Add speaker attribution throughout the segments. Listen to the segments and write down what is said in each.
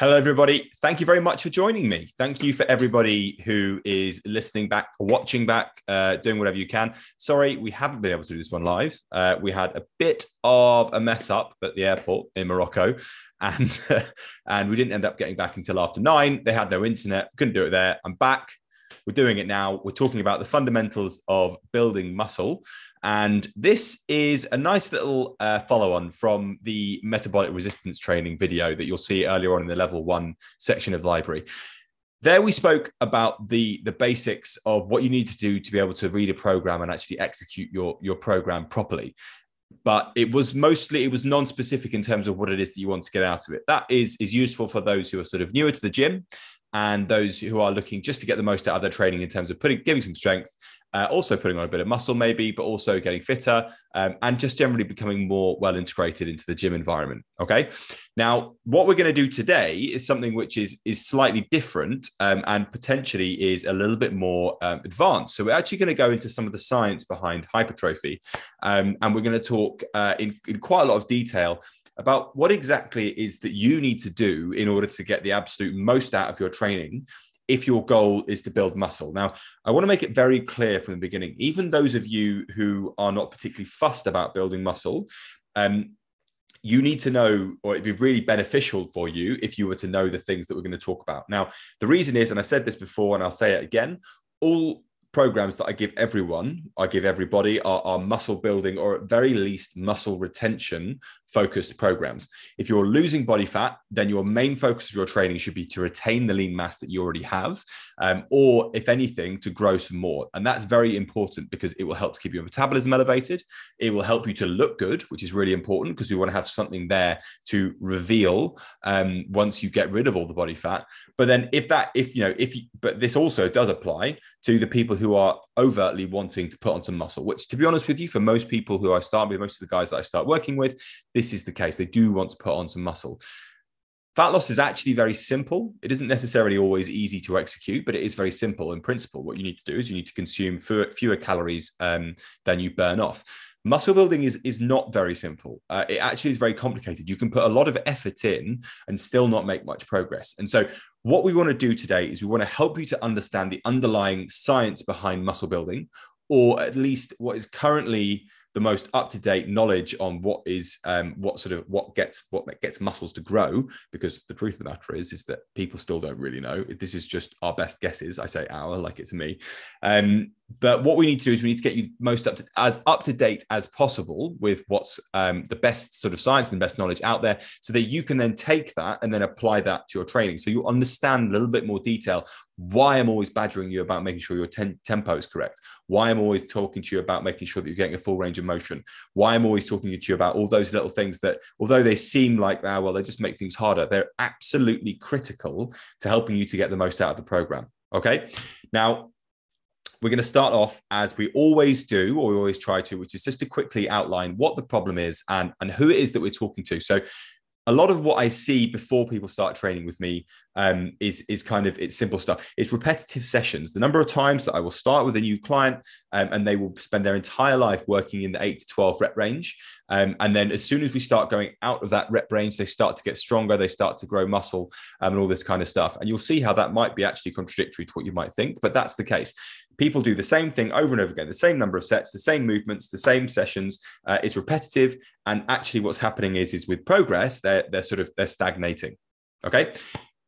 Speaker 1: Hello, everybody. Thank you very much for joining me. Thank you for everybody who is listening back, watching back, uh, doing whatever you can. Sorry, we haven't been able to do this one live. Uh, we had a bit of a mess up at the airport in Morocco, and and we didn't end up getting back until after nine. They had no internet, couldn't do it there. I'm back. We're doing it now. We're talking about the fundamentals of building muscle. And this is a nice little uh, follow on from the metabolic resistance training video that you'll see earlier on in the level one section of the library. There we spoke about the, the basics of what you need to do to be able to read a program and actually execute your, your program properly but it was mostly it was non-specific in terms of what it is that you want to get out of it that is is useful for those who are sort of newer to the gym and those who are looking just to get the most out of their training in terms of putting giving some strength uh, also putting on a bit of muscle maybe but also getting fitter um, and just generally becoming more well integrated into the gym environment okay? Now what we're going to do today is something which is is slightly different um, and potentially is a little bit more um, advanced. So we're actually going to go into some of the science behind hypertrophy um, and we're going to talk uh, in, in quite a lot of detail about what exactly it is that you need to do in order to get the absolute most out of your training if your goal is to build muscle. Now, I want to make it very clear from the beginning, even those of you who are not particularly fussed about building muscle, um, you need to know, or it'd be really beneficial for you if you were to know the things that we're going to talk about. Now, the reason is, and I've said this before and I'll say it again, all programs that I give everyone, I give everybody are, are, muscle building or at very least muscle retention focused programs. If you're losing body fat, then your main focus of your training should be to retain the lean mass that you already have, um, or if anything, to grow some more. And that's very important because it will help to keep your metabolism elevated. It will help you to look good, which is really important because we want to have something there to reveal um, once you get rid of all the body fat. But then if that, if you know, if you, but this also does apply to the people who are overtly wanting to put on some muscle, which to be honest with you, for most people who I start with, most of the guys that I start working with, this is the case. They do want to put on some muscle. Fat loss is actually very simple. It isn't necessarily always easy to execute, but it is very simple in principle. What you need to do is you need to consume fewer, fewer calories um, than you burn off. Muscle building is is not very simple. Uh, it actually is very complicated. You can put a lot of effort in and still not make much progress. And so, what we want to do today is we want to help you to understand the underlying science behind muscle building, or at least what is currently the most up to date knowledge on what is um, what sort of what gets what gets muscles to grow. Because the truth of the matter is, is that people still don't really know. This is just our best guesses. I say our like it's me. Um, but what we need to do is we need to get you most up to as up to date as possible with what's um, the best sort of science and the best knowledge out there, so that you can then take that and then apply that to your training. So you understand a little bit more detail why I'm always badgering you about making sure your ten- tempo is correct, why I'm always talking to you about making sure that you're getting a full range of motion, why I'm always talking to you about all those little things that, although they seem like, ah, well, they just make things harder, they're absolutely critical to helping you to get the most out of the program. Okay. Now, we're going to start off as we always do, or we always try to, which is just to quickly outline what the problem is and, and who it is that we're talking to. So, a lot of what I see before people start training with me um, is is kind of it's simple stuff. It's repetitive sessions. The number of times that I will start with a new client um, and they will spend their entire life working in the eight to twelve rep range, um, and then as soon as we start going out of that rep range, they start to get stronger, they start to grow muscle, um, and all this kind of stuff. And you'll see how that might be actually contradictory to what you might think, but that's the case. People do the same thing over and over again, the same number of sets, the same movements, the same sessions. Uh, it's repetitive, and actually, what's happening is is with progress, they're they're sort of they're stagnating. Okay,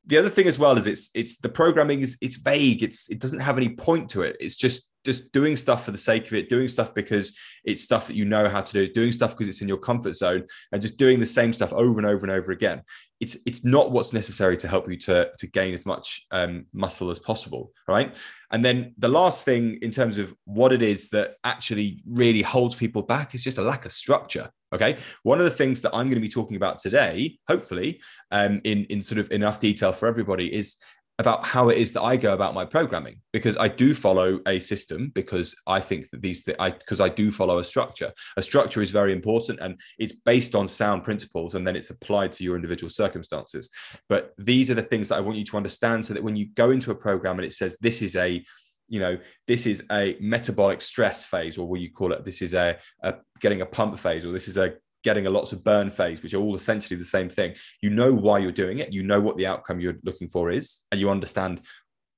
Speaker 1: the other thing as well is it's it's the programming is it's vague. It's it doesn't have any point to it. It's just just doing stuff for the sake of it doing stuff because it's stuff that you know how to do doing stuff because it's in your comfort zone and just doing the same stuff over and over and over again. It's it's not what's necessary to help you to to gain as much um, muscle as possible right? And then the last thing in terms of what it is that actually really holds people back is just a lack of structure Okay. One of the things that I'm going to be talking about today, hopefully, um, in, in sort of enough detail for everybody, is about how it is that I go about my programming because I do follow a system because I think that these th- I because I do follow a structure. A structure is very important and it's based on sound principles and then it's applied to your individual circumstances. But these are the things that I want you to understand so that when you go into a program and it says this is a you know this is a metabolic stress phase or what you call it this is a, a getting a pump phase or this is a getting a lots of burn phase, which are all essentially the same thing. You know why you're doing it, you know what the outcome you're looking for is, and you understand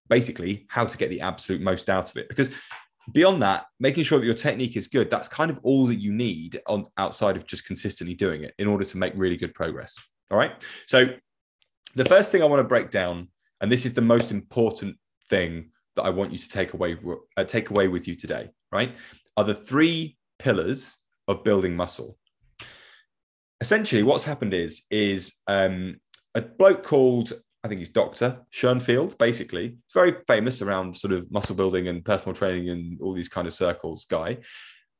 Speaker 1: basically how to get the absolute most out of it. Because beyond that, making sure that your technique is good, that's kind of all that you need on outside of just consistently doing it in order to make really good progress. All right. So the first thing I want to break down, and this is the most important thing that I want you to take away uh, take away with you today, right? Are the three pillars of building muscle. Essentially, what's happened is is um, a bloke called I think he's Doctor Schoenfield. Basically, it's very famous around sort of muscle building and personal training and all these kind of circles. Guy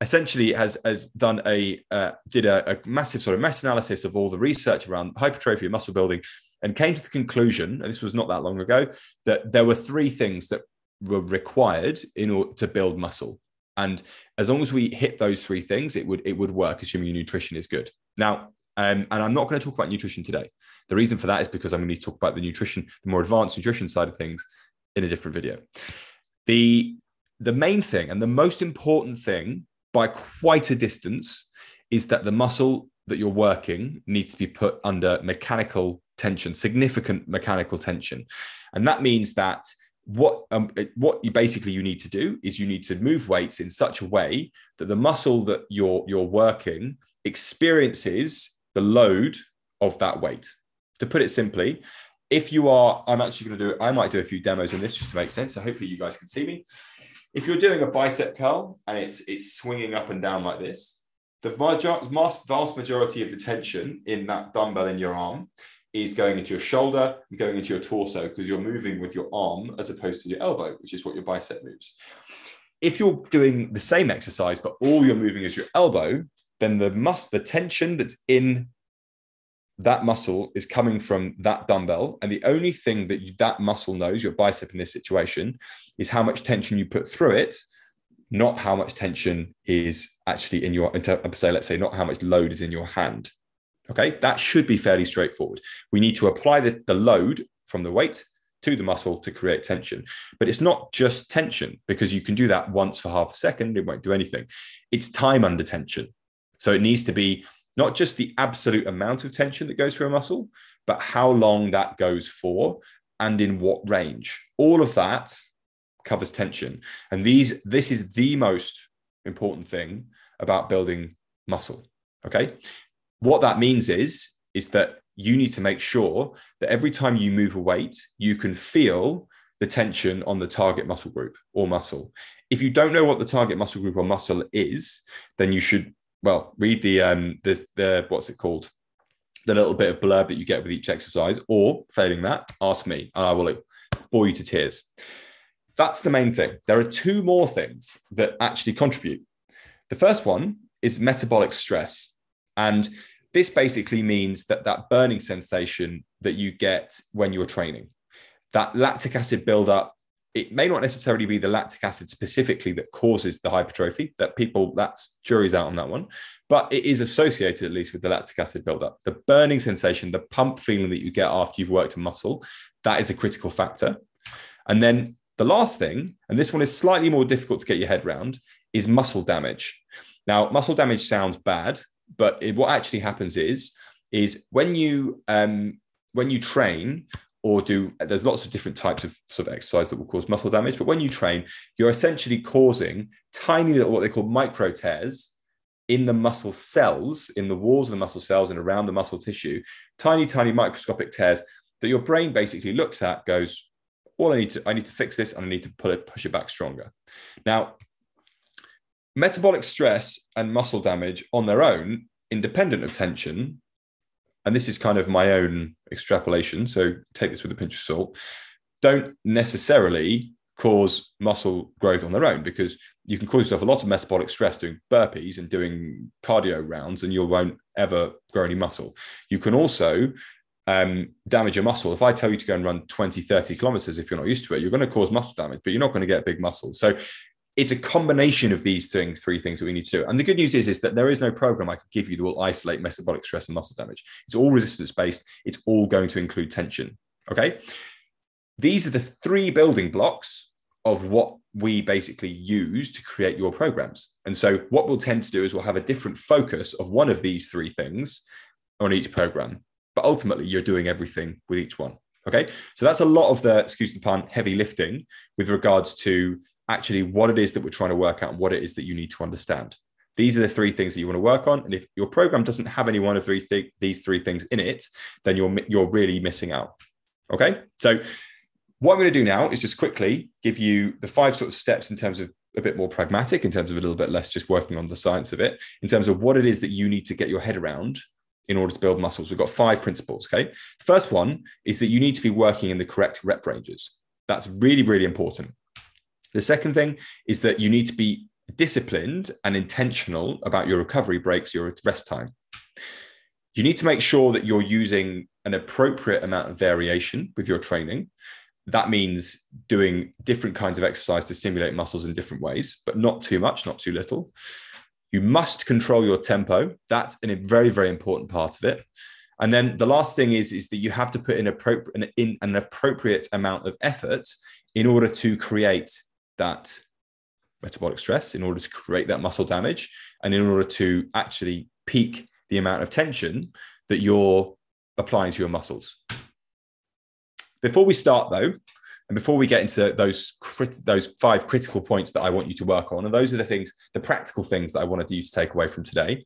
Speaker 1: essentially has has done a uh, did a, a massive sort of meta analysis of all the research around hypertrophy and muscle building and came to the conclusion, and this was not that long ago, that there were three things that were required in order to build muscle. And as long as we hit those three things, it would it would work, assuming your nutrition is good. Now, um, and I'm not going to talk about nutrition today. The reason for that is because I'm going to talk about the nutrition, the more advanced nutrition side of things, in a different video. The the main thing and the most important thing by quite a distance is that the muscle that you're working needs to be put under mechanical tension, significant mechanical tension, and that means that what um, what you basically you need to do is you need to move weights in such a way that the muscle that you're you're working experiences the load of that weight. To put it simply if you are i'm actually going to do i might do a few demos on this just to make sense so hopefully you guys can see me. If you're doing a bicep curl and it's it's swinging up and down like this the vast majority of the tension in that dumbbell in your arm is going into your shoulder and going into your torso because you're moving with your arm as opposed to your elbow, which is what your bicep moves. If you're doing the same exercise, but all you're moving is your elbow, then the mus- the tension that's in that muscle is coming from that dumbbell. And the only thing that you, that muscle knows, your bicep in this situation, is how much tension you put through it, not how much tension is actually in your, say, let's say, not how much load is in your hand. Okay, that should be fairly straightforward. We need to apply the, the load from the weight to the muscle to create tension. But it's not just tension because you can do that once for half a second, it won't do anything. It's time under tension. So it needs to be not just the absolute amount of tension that goes through a muscle, but how long that goes for and in what range. All of that covers tension. And these this is the most important thing about building muscle. Okay what that means is is that you need to make sure that every time you move a weight, you can feel the tension on the target muscle group or muscle. If you don't know what the target muscle group or muscle is, then you should well read the um the the what's it called the little bit of blurb that you get with each exercise, or failing that, ask me and I will bore you to tears. That's the main thing. There are two more things that actually contribute. The first one is metabolic stress. And this basically means that that burning sensation that you get when you're training, that lactic acid buildup, it may not necessarily be the lactic acid specifically that causes the hypertrophy. That people, that's jury's out on that one, but it is associated at least with the lactic acid buildup. The burning sensation, the pump feeling that you get after you've worked a muscle, that is a critical factor. And then the last thing, and this one is slightly more difficult to get your head around, is muscle damage. Now, muscle damage sounds bad, but it, what actually happens is is when you um, when you train or do there's lots of different types of sort of exercise that will cause muscle damage but when you train you're essentially causing tiny little what they call micro tears in the muscle cells in the walls of the muscle cells and around the muscle tissue tiny tiny microscopic tears that your brain basically looks at goes all i need to i need to fix this and i need to pull it push it back stronger. Now metabolic stress and muscle damage on their own, independent of tension, and this is kind of my own extrapolation, so take this with a pinch of salt, don't necessarily cause muscle growth on their own because you can cause yourself a lot of metabolic stress doing burpees and doing cardio rounds and you won't ever grow any muscle. You can also um, damage your muscle. If I tell you to go and run 20, 30 kilometers, if you're not used to it, you're going to cause muscle damage, but you're not going to get big muscle. So it's a combination of these things, three things that we need to do. And the good news is, is that there is no program I could give you that will isolate metabolic stress and muscle damage. It's all resistance based. It's all going to include tension. Okay. These are the three building blocks of what we basically use to create your programs. And so, what we'll tend to do is we'll have a different focus of one of these three things on each program. But ultimately, you're doing everything with each one. Okay. So, that's a lot of the, excuse the pun, heavy lifting with regards to actually what it is that we're trying to work out and what it is that you need to understand. These are the three things that you want to work on. And if your program doesn't have any one of three th- these three things in it, then you're, you're really missing out. Okay. So, what I'm going to do now is just quickly give you the five sort of steps in terms of a bit more pragmatic, in terms of a little bit less just working on the science of it, in terms of what it is that you need to get your head around in order to build muscles. We've got five principles. Okay. The first one is that you need to be working in the correct rep ranges. That's really, really important. The second thing is that you need to be disciplined and intentional about your recovery breaks, your rest time. You need to make sure that you're using an appropriate amount of variation with your training. That means doing different kinds of exercise to stimulate muscles in different ways, but not too much, not too little. You must control your tempo. That's a very, very important part of it. And then the last thing is, is that you have to put in, appropriate, in an appropriate amount of effort in order to create that metabolic stress, in order to create that muscle damage, and in order to actually peak the amount of tension that you're applying to your muscles. Before we start, though, and before we get into those crit- those five critical points that I want you to work on, and those are the things, the practical things that I wanted you to take away from today.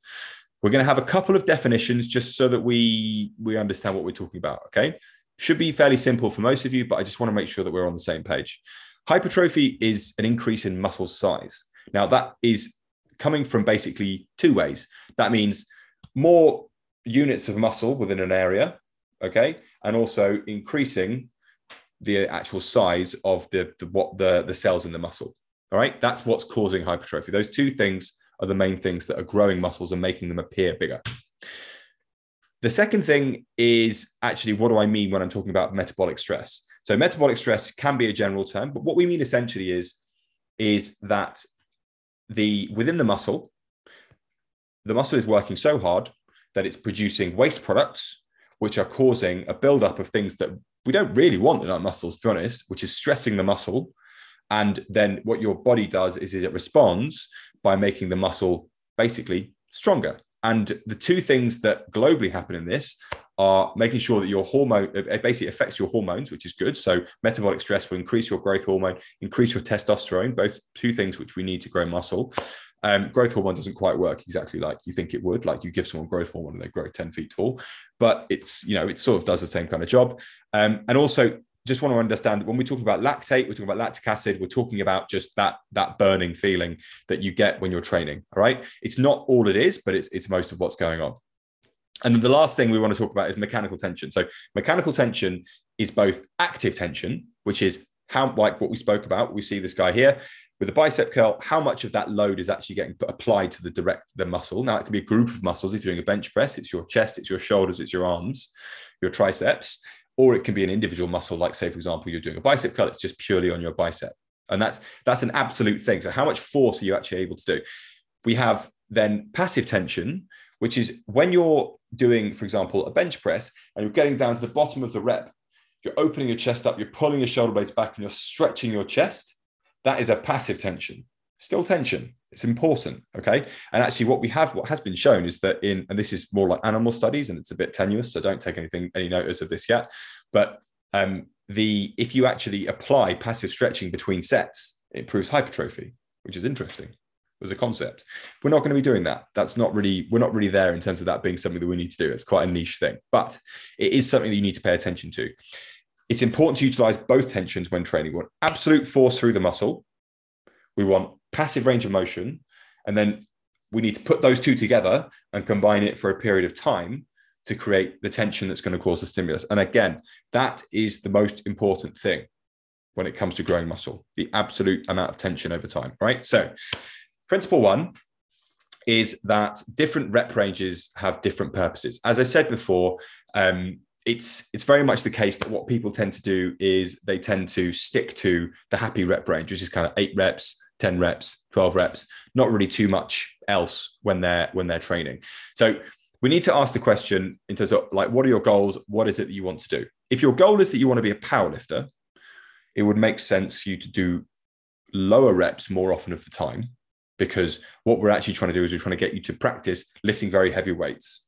Speaker 1: We're going to have a couple of definitions just so that we we understand what we're talking about. Okay, should be fairly simple for most of you, but I just want to make sure that we're on the same page. Hypertrophy is an increase in muscle size. Now that is coming from basically two ways. That means more units of muscle within an area, okay, and also increasing the actual size of the, the what the the cells in the muscle. All right, that's what's causing hypertrophy. Those two things are the main things that are growing muscles and making them appear bigger. The second thing is actually what do I mean when I'm talking about metabolic stress? So metabolic stress can be a general term, but what we mean essentially is is that the within the muscle, the muscle is working so hard that it's producing waste products, which are causing a buildup of things that we don't really want in our muscles, to be honest, which is stressing the muscle. And then what your body does is, is it responds by making the muscle basically stronger. And the two things that globally happen in this are making sure that your hormone it basically affects your hormones, which is good. So metabolic stress will increase your growth hormone, increase your testosterone, both two things which we need to grow muscle. Um, growth hormone doesn't quite work exactly like you think it would. Like you give someone growth hormone and they grow 10 feet tall, but it's, you know, it sort of does the same kind of job. Um, and also just want to understand that when we talk about lactate, we're talking about lactic acid, we're talking about just that, that burning feeling that you get when you're training. All right. It's not all it is, but it's, it's most of what's going on. And then the last thing we want to talk about is mechanical tension. So mechanical tension is both active tension, which is how like what we spoke about. We see this guy here with a bicep curl, how much of that load is actually getting applied to the direct the muscle? Now it can be a group of muscles. If you're doing a bench press, it's your chest, it's your shoulders, it's your arms, your triceps, or it can be an individual muscle, like say, for example, you're doing a bicep curl, it's just purely on your bicep. And that's that's an absolute thing. So how much force are you actually able to do? We have then passive tension, which is when you're doing, for example, a bench press and you're getting down to the bottom of the rep, you're opening your chest up, you're pulling your shoulder blades back, and you're stretching your chest that is a passive tension. Still tension. It's important. Okay. And actually, what we have, what has been shown is that in, and this is more like animal studies and it's a bit tenuous. So don't take anything, any notice of this yet. But um, the if you actually apply passive stretching between sets, it improves hypertrophy, which is interesting as a concept. We're not going to be doing that. That's not really, we're not really there in terms of that being something that we need to do. It's quite a niche thing, but it is something that you need to pay attention to. It's important to utilize both tensions when training. We want absolute force through the muscle. We want passive range of motion. And then we need to put those two together and combine it for a period of time to create the tension that's going to cause the stimulus. And again, that is the most important thing when it comes to growing muscle the absolute amount of tension over time, right? So, principle one is that different rep ranges have different purposes. As I said before, um, it's it's very much the case that what people tend to do is they tend to stick to the happy rep range, which is kind of eight reps, 10 reps, 12 reps, not really too much else when they're when they're training. So we need to ask the question in terms of like what are your goals? What is it that you want to do? If your goal is that you want to be a power lifter, it would make sense for you to do lower reps more often of the time because what we're actually trying to do is we're trying to get you to practice lifting very heavy weights.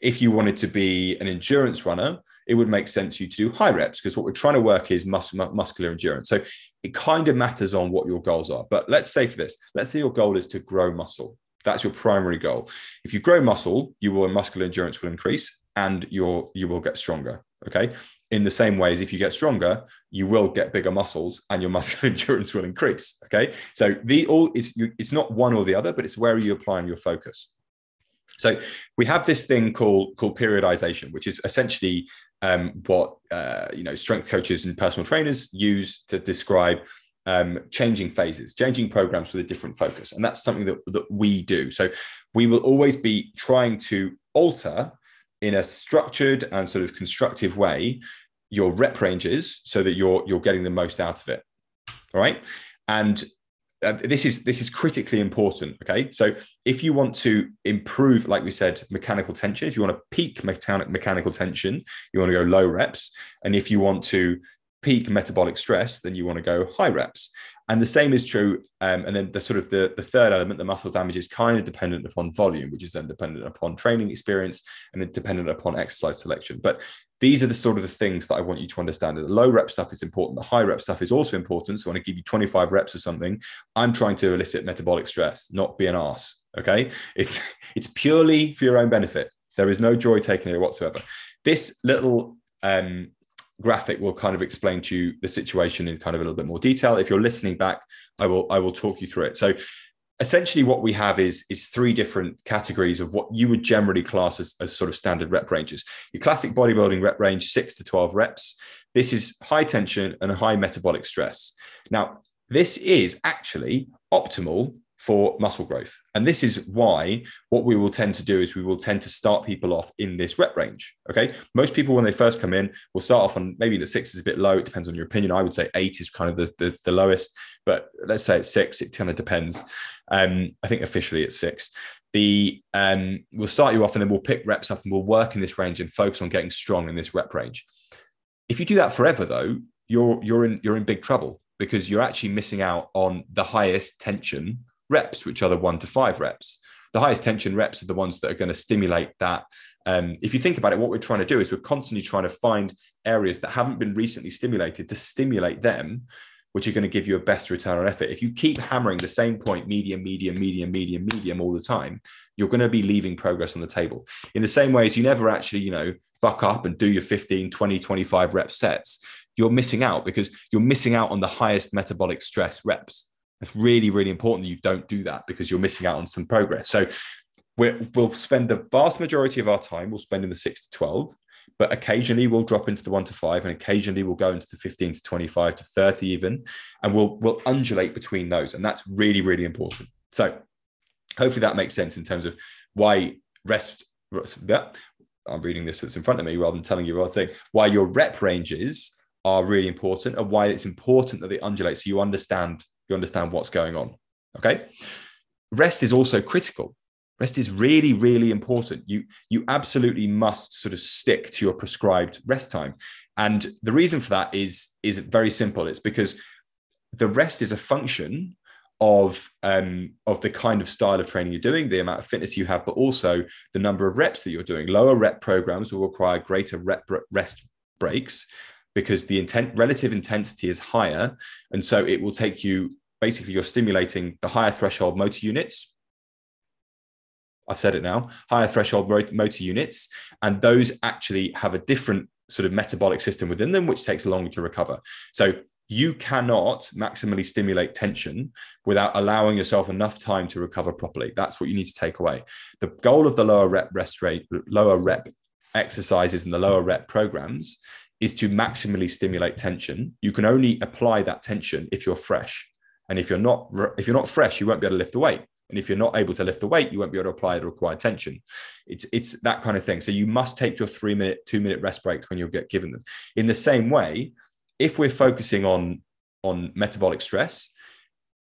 Speaker 1: If you wanted to be an endurance runner, it would make sense you to do high reps because what we're trying to work is mus- muscular endurance. So it kind of matters on what your goals are. But let's say for this, let's say your goal is to grow muscle. That's your primary goal. If you grow muscle, you will muscular endurance will increase and your you will get stronger. Okay. In the same way as if you get stronger, you will get bigger muscles and your muscle endurance will increase. Okay. So the all is it's not one or the other, but it's where are you applying your focus. So we have this thing called called periodization, which is essentially um, what uh, you know strength coaches and personal trainers use to describe um, changing phases, changing programs with a different focus, and that's something that that we do. So we will always be trying to alter in a structured and sort of constructive way your rep ranges so that you're you're getting the most out of it. All right, and uh, this is this is critically important okay? So if you want to improve like we said mechanical tension if you want to peak mechanic, mechanical tension you want to go low reps. And if you want to peak metabolic stress then you want to go high reps. And the same is true um, and then the sort of the, the third element the muscle damage is kind of dependent upon volume which is then dependent upon training experience and then dependent upon exercise selection. But these are the sort of the things that I want you to understand. The low rep stuff is important. The high rep stuff is also important. So when I give you 25 reps or something, I'm trying to elicit metabolic stress, not be an ass. Okay. It's it's purely for your own benefit. There is no joy taking it whatsoever. This little um, graphic will kind of explain to you the situation in kind of a little bit more detail. If you're listening back, I will I will talk you through it. So essentially what we have is is three different categories of what you would generally class as, as sort of standard rep ranges. Your classic bodybuilding rep range 6 to 12 reps. This is high tension and high metabolic stress. Now this is actually optimal for muscle growth. And this is why what we will tend to do is we will tend to start people off in this rep range. Okay. Most people, when they first come in, will start off on maybe the six is a bit low. It depends on your opinion. I would say eight is kind of the, the, the lowest, but let's say it's six. It kind of depends. Um, I think officially it's six. The um, we'll start you off and then we'll pick reps up and we'll work in this range and focus on getting strong in this rep range. If you do that forever, though, you're you're in you're in big trouble because you're actually missing out on the highest tension reps, which are the one to five reps. The highest tension reps are the ones that are going to stimulate that. Um, if you think about it, what we're trying to do is we're constantly trying to find areas that haven't been recently stimulated to stimulate them, which are going to give you a best return on effort. If you keep hammering the same point, medium, medium, medium, medium, medium all the time, you're going to be leaving progress on the table. In the same way as you never actually, you know, fuck up and do your 15, 20, 25 rep sets, you're missing out because you're missing out on the highest metabolic stress reps. It's really, really important that you don't do that because you're missing out on some progress. So we will spend the vast majority of our time, we'll spend in the six to 12, but occasionally we'll drop into the one to five and occasionally we'll go into the 15 to 25 to 30 even, and we'll, we'll undulate between those. And that's really, really important. So hopefully that makes sense in terms of why rest, yeah, I'm reading this that's in front of me rather than telling you what I think, why your rep ranges are really important and why it's important that they undulate so you understand you understand what's going on. Okay. Rest is also critical. Rest is really, really important. You you absolutely must sort of stick to your prescribed rest time. And the reason for that is is very simple. It's because the rest is a function of um, of the kind of style of training you're doing, the amount of fitness you have, but also the number of reps that you're doing. Lower rep programs will require greater rep rest breaks because the intent relative intensity is higher. And so it will take you basically you're stimulating the higher threshold motor units. I've said it now higher threshold motor units. And those actually have a different sort of metabolic system within them which takes longer to recover. So you cannot maximally stimulate tension without allowing yourself enough time to recover properly. That's what you need to take away. The goal of the lower rep rest rate lower rep exercises and the lower rep programs is to maximally stimulate tension. You can only apply that tension if you're fresh. And if you're not if you're not fresh, you won't be able to lift the weight. And if you're not able to lift the weight, you won't be able to apply the required tension. It's it's that kind of thing. So you must take your three minute, two minute rest breaks when you get given them. In the same way, if we're focusing on on metabolic stress,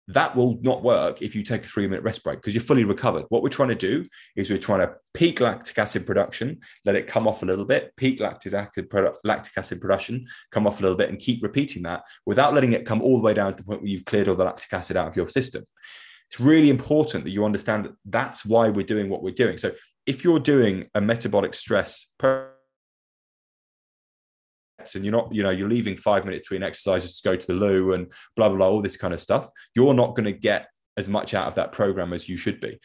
Speaker 1: that will not work if you take a three minute rest break because you're fully recovered. What we're trying to do is we're trying to peak lactic acid production, let it come off a little bit, peak lactic acid, lactic acid production, come off a little bit, and keep repeating that without letting it come all the way down to the point where you've cleared all the lactic acid out of your system. It's really important that you understand that that's why we're doing what we're doing. So if you're doing a metabolic stress and you're not, you know, you're leaving five minutes between exercises to go to the loo and blah, blah, blah, all this kind of stuff, you're not going to get as much out of that program as you should be.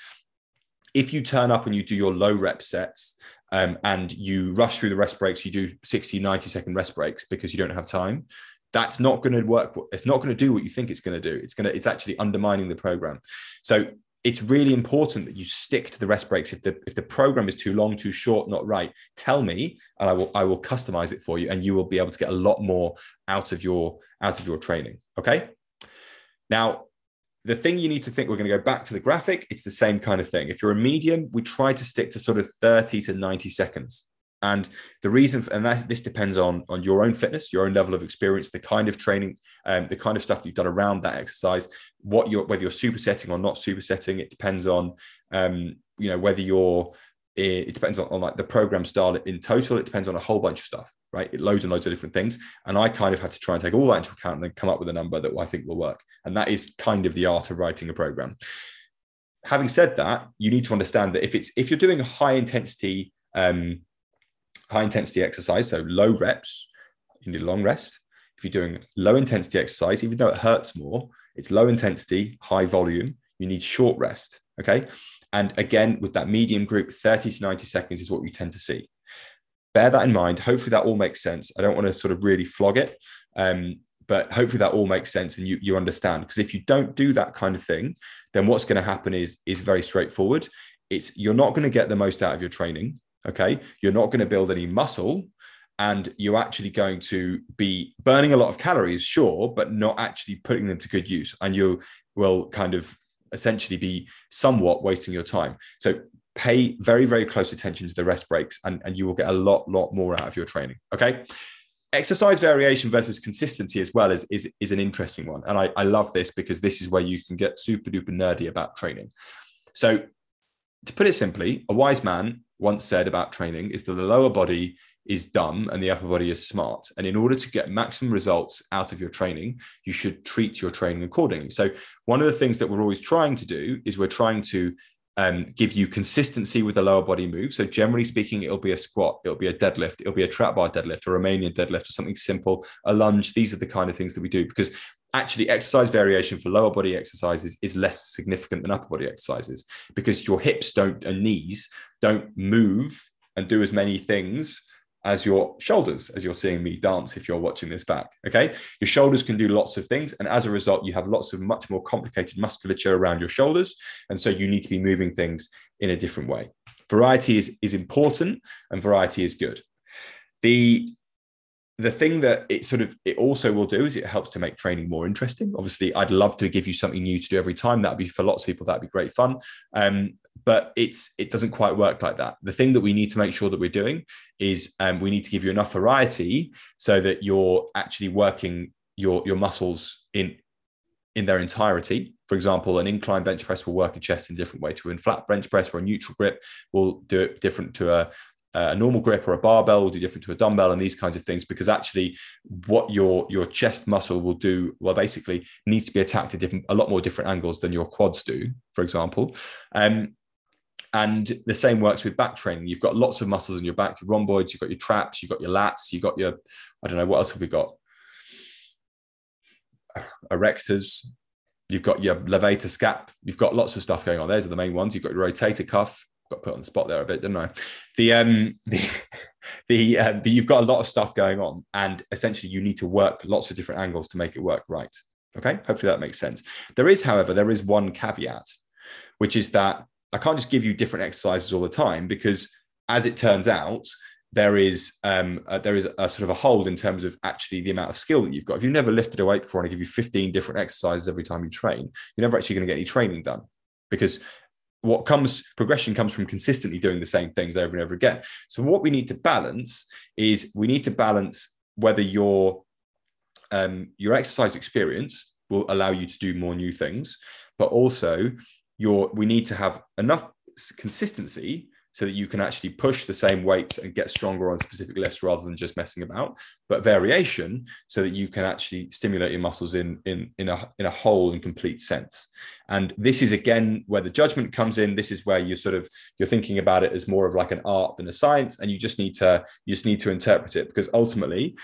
Speaker 1: If you turn up and you do your low rep sets um, and you rush through the rest breaks, you do 60, 90 second rest breaks because you don't have time, that's not going to work. It's not going to do what you think it's going to do. It's going to, it's actually undermining the program. So it's really important that you stick to the rest breaks. If the if the program is too long, too short, not right, tell me, and I will I will customize it for you, and you will be able to get a lot more out of your out of your training. Okay. Now, the thing you need to think, we're going to go back to the graphic. It's the same kind of thing. If you're a medium, we try to stick to sort of 30 to 90 seconds. And the reason, for, and that this depends on on your own fitness, your own level of experience, the kind of training, um, the kind of stuff that you've done around that exercise, what you're whether you're supersetting or not supersetting. It depends on, um, you know, whether you're. It depends on, on like the program style in total. It depends on a whole bunch of stuff, right? It loads and loads of different things, and I kind of have to try and take all that into account and then come up with a number that I think will work. And that is kind of the art of writing a program. Having said that, you need to understand that if it's if you're doing a high intensity um, high intensity exercise, so low reps, you need a long rest. If you're doing low intensity exercise, even though it hurts more, it's low intensity, high volume, you need short rest. Okay. And again, with that medium group, 30 to 90 seconds is what you tend to see. Bear that in mind. Hopefully, that all makes sense. I don't want to sort of really flog it, um, but hopefully that all makes sense and you, you understand. Because if you don't do that kind of thing, then what's going to happen is, is very straightforward. It's you're not going to get the most out of your training Okay. You're not going to build any muscle and you're actually going to be burning a lot of calories, sure, but not actually putting them to good use. And you will kind of essentially be somewhat wasting your time. So pay very, very close attention to the rest breaks and, and you will get a lot, lot more out of your training. Okay. Exercise variation versus consistency as well is, is, is an interesting one. And I, I love this because this is where you can get super duper nerdy about training. So to put it simply, a wise man once said about training is that the lower body is dumb and the upper body is smart. And in order to get maximum results out of your training, you should treat your training accordingly. So, one of the things that we're always trying to do is we're trying to um, give you consistency with the lower body move. So, generally speaking, it'll be a squat, it'll be a deadlift, it'll be a trap bar deadlift, a Romanian deadlift, or something simple, a lunge. These are the kind of things that we do because actually exercise variation for lower body exercises is less significant than upper body exercises because your hips don't and knees don't move and do as many things as your shoulders, as you're seeing me dance if you're watching this back. Okay. Your shoulders can do lots of things. And as a result, you have lots of much more complicated musculature around your shoulders. And so you need to be moving things in a different way. Variety is, is important and variety is good. The the thing that it sort of it also will do is it helps to make training more interesting. Obviously i'd love to give you something new to do every time. That'd be for lots of people that'd be great fun. Um, but it's it doesn't quite work like that. The thing that we need to make sure that we're doing is um, we need to give you enough variety so that you're actually working your your muscles in in their entirety. For example an incline bench press will work a chest in a different way to a flat bench press or a neutral grip will do it different to a a normal grip or a barbell will do different to a dumbbell and these kinds of things because actually what your your chest muscle will do well basically needs to be attacked at different a lot more different angles than your quads do for example um, and the same works with back training. You've got lots of muscles in your back, your rhomboids, you've got your traps, you've got your lats, you've got your, I don't know, what else have we got? Erectors, you've got your levator scap, you've got lots of stuff going on. Those are the main ones. You've got your rotator cuff, got put on the spot there a bit, didn't I? The um the the, uh, the you've got a lot of stuff going on, and essentially you need to work lots of different angles to make it work right. Okay, hopefully that makes sense. There is, however, there is one caveat, which is that I can't just give you different exercises all the time because, as it turns out, there is um, uh, there is a sort of a hold in terms of actually the amount of skill that you've got. If you've never lifted a weight before and I give you 15 different exercises every time you train, you're never actually going to get any training done because what comes progression comes from consistently doing the same things over and over again. So what we need to balance is we need to balance whether your um, your exercise experience will allow you to do more new things, but also your we need to have enough consistency so that you can actually push the same weights and get stronger on specific lifts rather than just messing about but variation so that you can actually stimulate your muscles in in in a in a whole and complete sense. And this is again where the judgment comes in. This is where you're sort of you're thinking about it as more of like an art than a science and you just need to you just need to interpret it because ultimately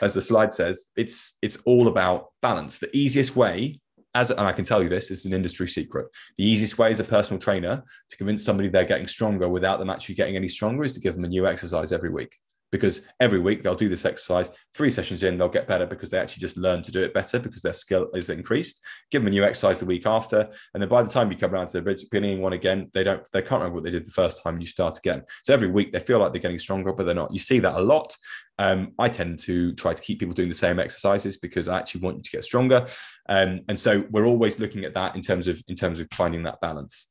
Speaker 1: as the slide says it's it's all about balance. The easiest way as and I can tell you this, it's an industry secret. The easiest way as a personal trainer to convince somebody they're getting stronger without them actually getting any stronger is to give them a new exercise every week. Because every week they'll do this exercise, three sessions in, they'll get better because they actually just learn to do it better because their skill is increased. Give them a new exercise the week after. And then by the time you come around to the beginning one again, they don't, they can't remember what they did the first time you start again. So every week they feel like they're getting stronger, but they're not. You see that a lot. Um, I tend to try to keep people doing the same exercises because I actually want you to get stronger. Um, and so we're always looking at that in terms of in terms of finding that balance.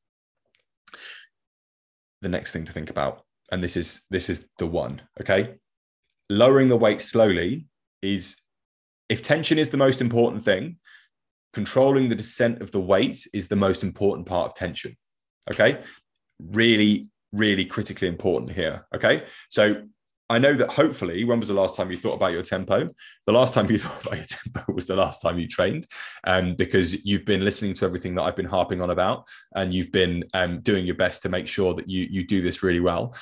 Speaker 1: The next thing to think about, and this is this is the one, okay? Lowering the weight slowly is if tension is the most important thing, controlling the descent of the weight is the most important part of tension. Okay. Really, really critically important here. Okay. So I know that hopefully, when was the last time you thought about your tempo? The last time you thought about your tempo was the last time you trained, um, because you've been listening to everything that I've been harping on about, and you've been um, doing your best to make sure that you you do this really well.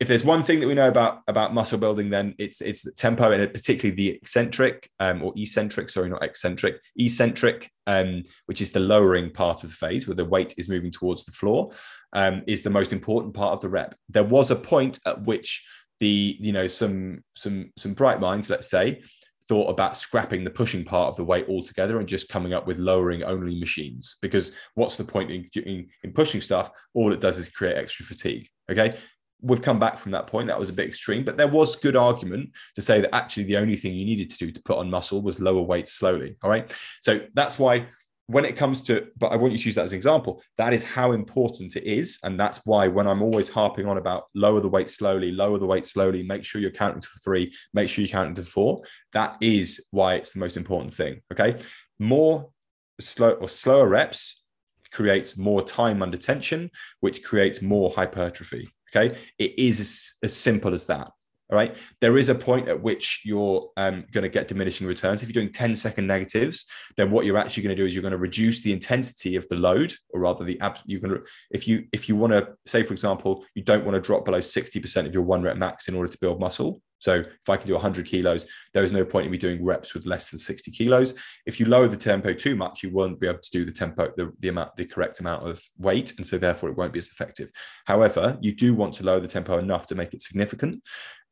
Speaker 1: If there's one thing that we know about about muscle building, then it's it's the tempo and particularly the eccentric um, or eccentric, sorry, not eccentric, eccentric, um, which is the lowering part of the phase where the weight is moving towards the floor, um, is the most important part of the rep. There was a point at which the you know some some some bright minds let's say thought about scrapping the pushing part of the weight altogether and just coming up with lowering only machines because what's the point in, in, in pushing stuff all it does is create extra fatigue okay we've come back from that point that was a bit extreme but there was good argument to say that actually the only thing you needed to do to put on muscle was lower weight slowly all right so that's why when it comes to, but I want you to use that as an example, that is how important it is. And that's why when I'm always harping on about lower the weight slowly, lower the weight slowly, make sure you're counting to three, make sure you're counting to four. That is why it's the most important thing. Okay. More slow or slower reps creates more time under tension, which creates more hypertrophy. Okay. It is as, simple as that. All right. There is a point at which you're um, going to get diminishing returns. If you're doing 10 second negatives, then what you're actually going to do is you're going to reduce the intensity of the load, or rather the ab- going to if you if you want to say, for example, you don't want to drop below 60% of your one rep max in order to build muscle. So if I can do 100 kilos, there is no point in me doing reps with less than 60 kilos. If you lower the tempo too much, you won't be able to do the tempo, the, the amount, the correct amount of weight, and so therefore it won't be as effective. However, you do want to lower the tempo enough to make it significant.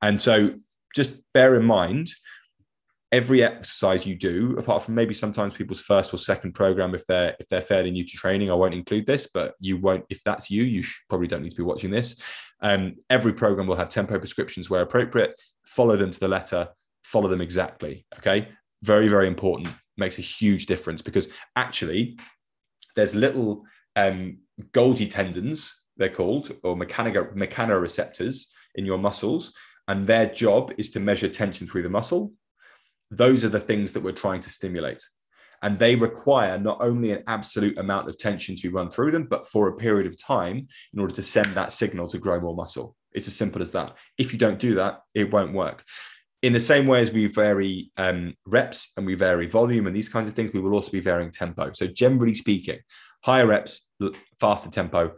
Speaker 1: And so just bear in mind every exercise you do apart from maybe sometimes people's first or second program if they're if they're fairly new to training i won't include this but you won't if that's you you probably don't need to be watching this um, every program will have tempo prescriptions where appropriate follow them to the letter follow them exactly okay very very important makes a huge difference because actually there's little um, golgi tendons they're called or mechanoreceptors in your muscles and their job is to measure tension through the muscle. Those are the things that we're trying to stimulate. And they require not only an absolute amount of tension to be run through them, but for a period of time in order to send that signal to grow more muscle. It's as simple as that. If you don't do that, it won't work. In the same way as we vary um, reps and we vary volume and these kinds of things, we will also be varying tempo. So, generally speaking, higher reps, faster tempo,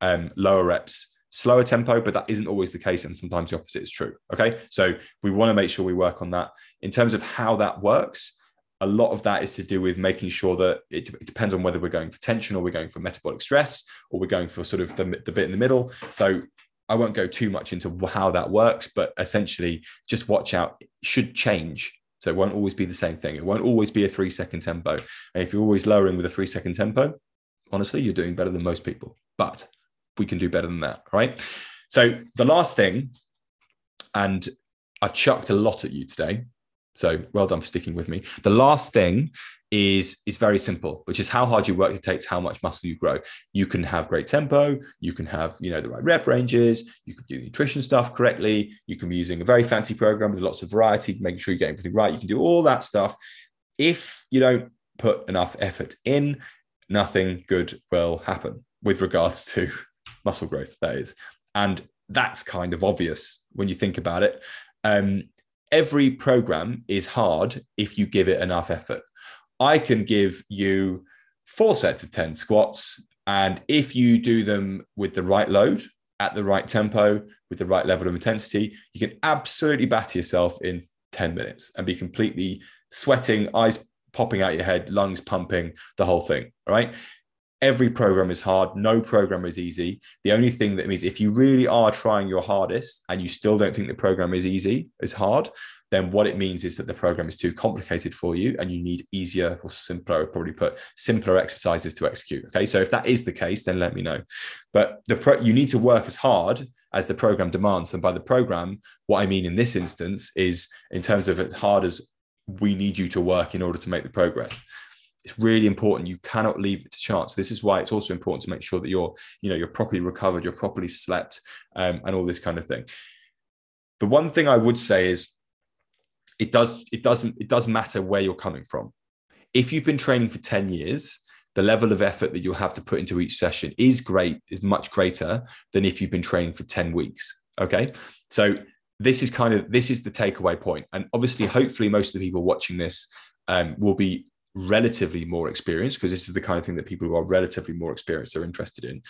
Speaker 1: um, lower reps, slower tempo, but that isn't always the case. And sometimes the opposite is true. Okay. So we want to make sure we work on that. In terms of how that works, a lot of that is to do with making sure that it, it, depends on whether we're going for tension or we're going for metabolic stress or we're going for sort of the, the bit in the middle. So I won't go too much into how that works, but essentially just watch out. It should change. So it won't always be the same thing. It won't always be a three second tempo. And if you're always lowering with a three second tempo, honestly, you're doing better than most people. But we can do better than that, right? So the last thing, and I've chucked a lot at you today. So well done for sticking with me. The last thing is is very simple, which is how hard you work takes how much muscle you grow. You can have great tempo, you can have you know the right rep ranges, you can do nutrition stuff correctly, you can be using a very fancy program with lots of variety, making sure you get everything right. You can do all that stuff. If you don't put enough effort in, nothing good will happen with regards to muscle growth, that is. And that's kind of obvious when you think about it. Um, every program is hard if you give it enough effort. I can give you four sets of 10 squats. And if you do them with the right load, at the right tempo, with the right level of intensity, you can absolutely batter yourself in 10 minutes and be completely sweating, eyes popping out your head, lungs pumping, the whole thing. Right every program is hard. No program is easy. The only thing that means if you really are trying your hardest and you still don't think the program is easy is hard then what it means is that the program is too complicated for you and you need easier or simpler probably put simpler exercises to execute okay? So if that is the case then let me know. But the pro- you need to work as hard as the program demands. And by the program what i mean in this instance is in terms of as hard as we need you to work in order to make the progress it's really important. You cannot leave it to chance. This is why it's also important to make sure that you're you know you're properly recovered you're properly slept um, and all this kind of thing. The one thing i would say is it does it doesn't it does matter where you're coming from. If you've been training for 10 years the level of effort that you'll have to put into each session is great is much greater than if you've been training for 10 weeks okay? So this is kind of this is the takeaway point. And obviously hopefully most of the people watching this um, will be relatively more experienced because this is the kind of thing that people who are relatively more experienced are interested in.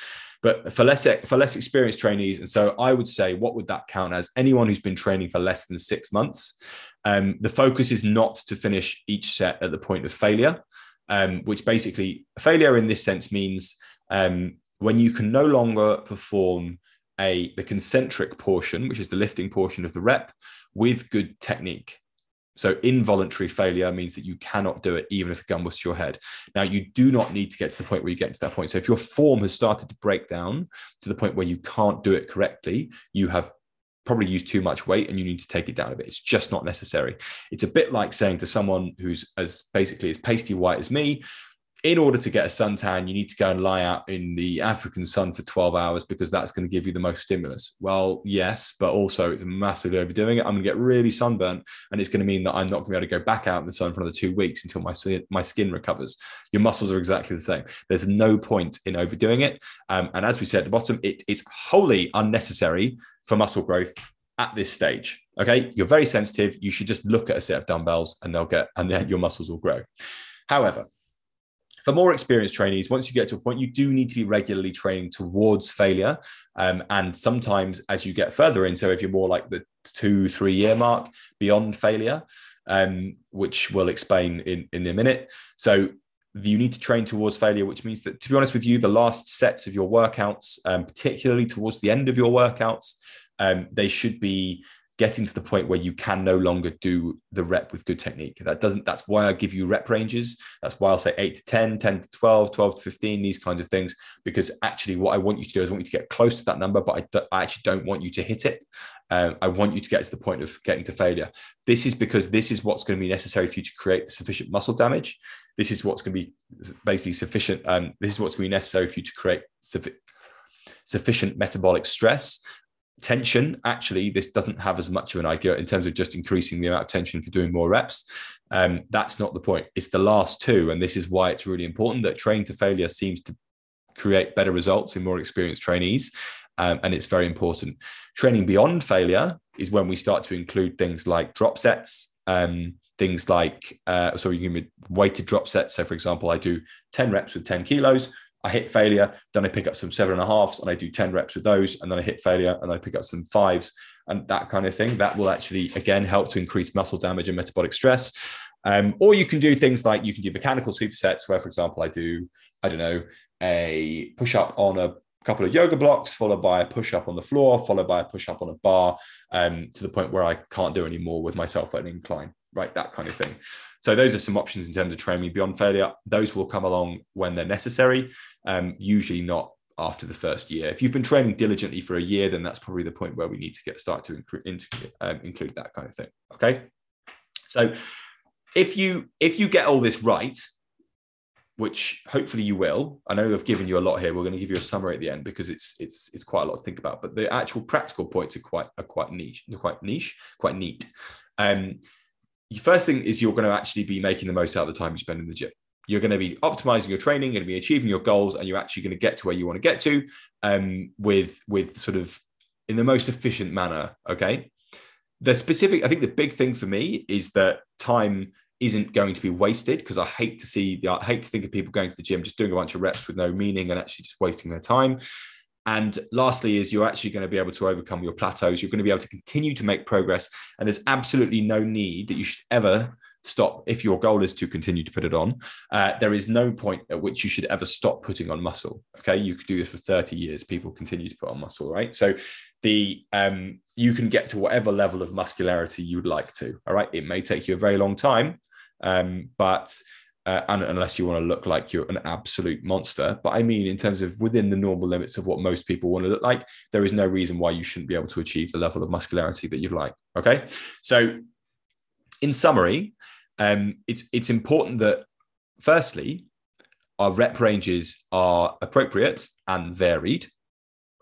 Speaker 1: But for less for less experienced trainees and so i would say what would that count as? Anyone who's been training for less than six months um, the focus is not to finish each set at the point of failure um, which basically failure in this sense means um, when you can no longer perform a the concentric portion which is the lifting portion of the rep with good technique so involuntary failure means that you cannot do it even if a gun was to your head. Now you do not need to get to the point where you get to that point. So if your form has started to break down to the point where you can't do it correctly, you have probably used too much weight and you need to take it down a bit. It's just not necessary. It's a bit like saying to someone who's as basically as pasty white as me, in order to get a suntan, you need to go and lie out in the African sun for 12 hours because that's going to give you the most stimulus. Well, yes, but also it's massively overdoing it. I'm going to get really sunburnt, and it's going to mean that I'm not going to be able to go back out in the sun for another two weeks until my my skin recovers. Your muscles are exactly the same. There's no point in overdoing it. Um, and as we said at the bottom, it, it's wholly unnecessary for muscle growth at this stage. Okay, you're very sensitive. You should just look at a set of dumbbells, and they'll get, and then your muscles will grow. However, for more experienced trainees, once you get to a point, you do need to be regularly training towards failure. Um, and sometimes as you get further in, so if you're more like the two, three year mark beyond failure, um, which we'll explain in, in a minute. So you need to train towards failure, which means that, to be honest with you, the last sets of your workouts, um, particularly towards the end of your workouts, um, they should be getting to the point where you can no longer do the rep with good technique. That doesn't, that's why I give you rep ranges. That's why I'll say eight to 10, 10 to 12, 12 to 15, these kinds of things, because actually what I want you to do is I want you to get close to that number, but I, I actually don't want you to hit it. Um, I want you to get to the point of getting to failure. This is because this is what's going to be necessary for you to create sufficient muscle damage. This is what's going to be basically sufficient. Um, this is what's going to be necessary for you to create sufficient metabolic stress tension. Actually this doesn't have as much of an idea in terms of just increasing the amount of tension for doing more reps. Um, that's not the point. It's the last two and this is why it's really important that training to failure seems to create better results in more experienced trainees um, and it's very important. Training beyond failure is when we start to include things like drop sets um, things like uh, so you can weighted drop sets. So for example i do 10 reps with 10 kilos I hit failure, then I pick up some seven and a halfs and I do 10 reps with those, and then I hit failure and I pick up some fives and that kind of thing. That will actually, again, help to increase muscle damage and metabolic stress. Um, or you can do things like you can do mechanical supersets, where, for example, I do, I don't know, a push up on a couple of yoga blocks, followed by a push up on the floor, followed by a push up on a bar, um, to the point where I can't do any more with myself at an incline, right? That kind of thing. So those are some options in terms of training beyond failure. Those will come along when they're necessary, um, usually not after the first year. If you've been training diligently for a year, then that's probably the point where we need to get started to inc- um, include that kind of thing. Okay. So if you if you get all this right, which hopefully you will. I know I've given you a lot here. We're going to give you a summary at the end because it's it's it's quite a lot to think about. But the actual practical points are quite are quite niche, quite niche, quite neat. Um, first thing is you're going to actually be making the most out of the time you spend in the gym. you're going to be optimizing your training, going to be achieving your goals, and you're actually going to get to where you want to get to um, with with sort of in the most efficient manner. Okay. The specific, I think the big thing for me is that time isn't going to be wasted because I hate to see, the I hate to think of people going to the gym just doing a bunch of reps with no meaning and actually just wasting their time. And lastly, is you're actually going to be able to overcome your plateaus. You're going to be able to continue to make progress. And there's absolutely no need that you should ever stop if your goal is to continue to put it on uh, there is no point at which you should ever stop putting on muscle okay you could do this for 30 years people continue to put on muscle right so the um, you can get to whatever level of muscularity you would like to all right it may take you a very long time um, but uh, and unless you want to look like you're an absolute monster. But I mean, in terms of within the normal limits of what most people want to look like, there is no reason why you shouldn't be able to achieve the level of muscularity that you'd like. Okay. So, in summary, um, it's it's important that firstly, our rep ranges are appropriate and varied.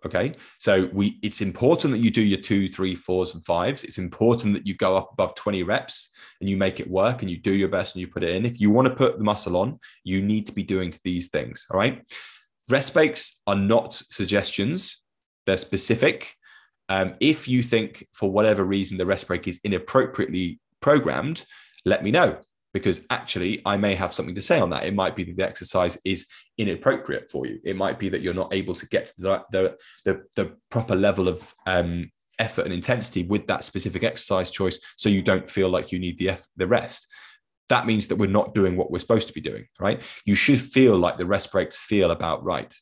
Speaker 1: Okay, so we it's important that you do your two, three, fours, and fives. It's important that you go up above 20 reps and you make it work and you do your best and you put it in. If you want to put the muscle on, you need to be doing these things. All right. Rest breaks are not suggestions, they're specific. Um, if you think for whatever reason the rest break is inappropriately programmed, let me know because actually I may have something to say on that. It might be that the exercise is inappropriate for you. It might be that you're not able to get to the the, the, the proper level of um, effort and intensity with that specific exercise choice, so you don't feel like you need the the rest. That means that we're not doing what we're supposed to be doing, right? You should feel like the rest breaks feel about right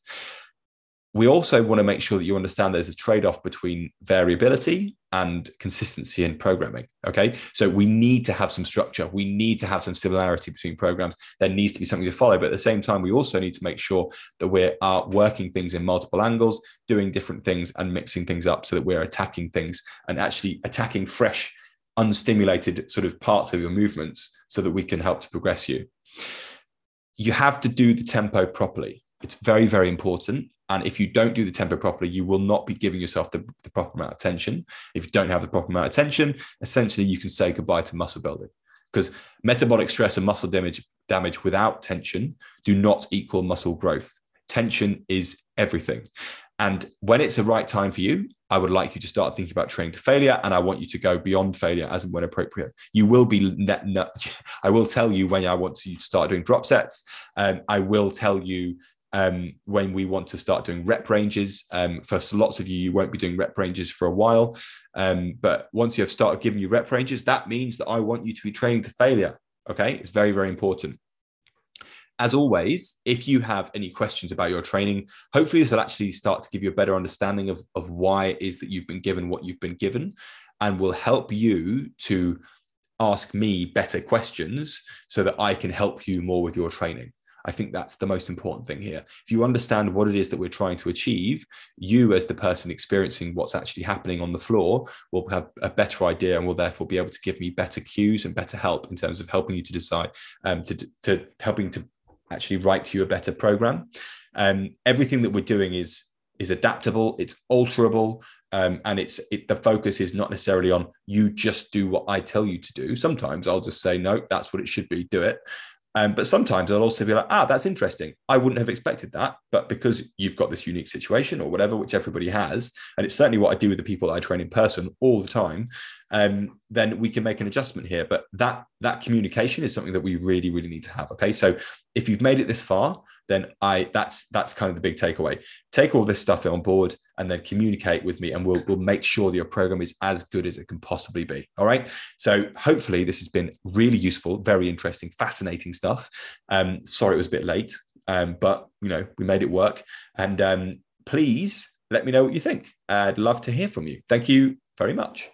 Speaker 1: we also want to make sure that you understand there's a trade-off between variability and consistency in programming okay? So we need to have some structure. We need to have some similarity between programs. There needs to be something to follow but at the same time we also need to make sure that we're uh, working things in multiple angles doing different things and mixing things up so that we're attacking things and actually attacking fresh unstimulated sort of parts of your movements so that we can help to progress you. You have to do the tempo properly it's very very important and if you don't do the tempo properly, you will not be giving yourself the, the, proper amount of tension. If you don't have the proper amount of tension, essentially you can say goodbye to muscle building because metabolic stress and muscle damage, damage without tension do not equal muscle growth. Tension is everything. And when it's the right time for you, I would like you to start thinking about training to failure, and I want you to go beyond failure as and when appropriate. You will be net, net I will tell you when I want you to start doing drop sets. Um, I will tell you um, when we want to start doing rep ranges. Um, for lots of you, you won't be doing rep ranges for a while. Um, but once you have started giving you rep ranges, that means that I want you to be training to failure. Okay. It's very, very important. As always, if you have any questions about your training, hopefully this will actually start to give you a better understanding of, of why it is that you've been given what you've been given and will help you to ask me better questions so that I can help you more with your training. I think that's the most important thing here. If you understand what it is that we're trying to achieve, you, as the person experiencing what's actually happening on the floor, will have a better idea and will therefore be able to give me better cues and better help in terms of helping you to decide, um, to, to helping to actually write to you a better program. Um, everything that we're doing is is adaptable, it's alterable, um, and it's it, the focus is not necessarily on you just do what I tell you to do. Sometimes I'll just say no, that's what it should be. Do it. Um, but sometimes I'll also be like, ah, that's interesting. I wouldn't have expected that. But because you've got this unique situation or whatever, which everybody has, and it's certainly what I do with the people I train in person all the time, um, then we can make an adjustment here. But that that communication is something that we really, really need to have. Okay. So if you've made it this far, then I that's that's kind of the big takeaway. Take all this stuff on board and then communicate with me, and we'll we'll make sure that your program is as good as it can possibly be. All right. So hopefully this has been really useful, very interesting, fascinating stuff. Um, sorry it was a bit late, um, but you know we made it work. And um, please let me know what you think. I'd love to hear from you. Thank you very much.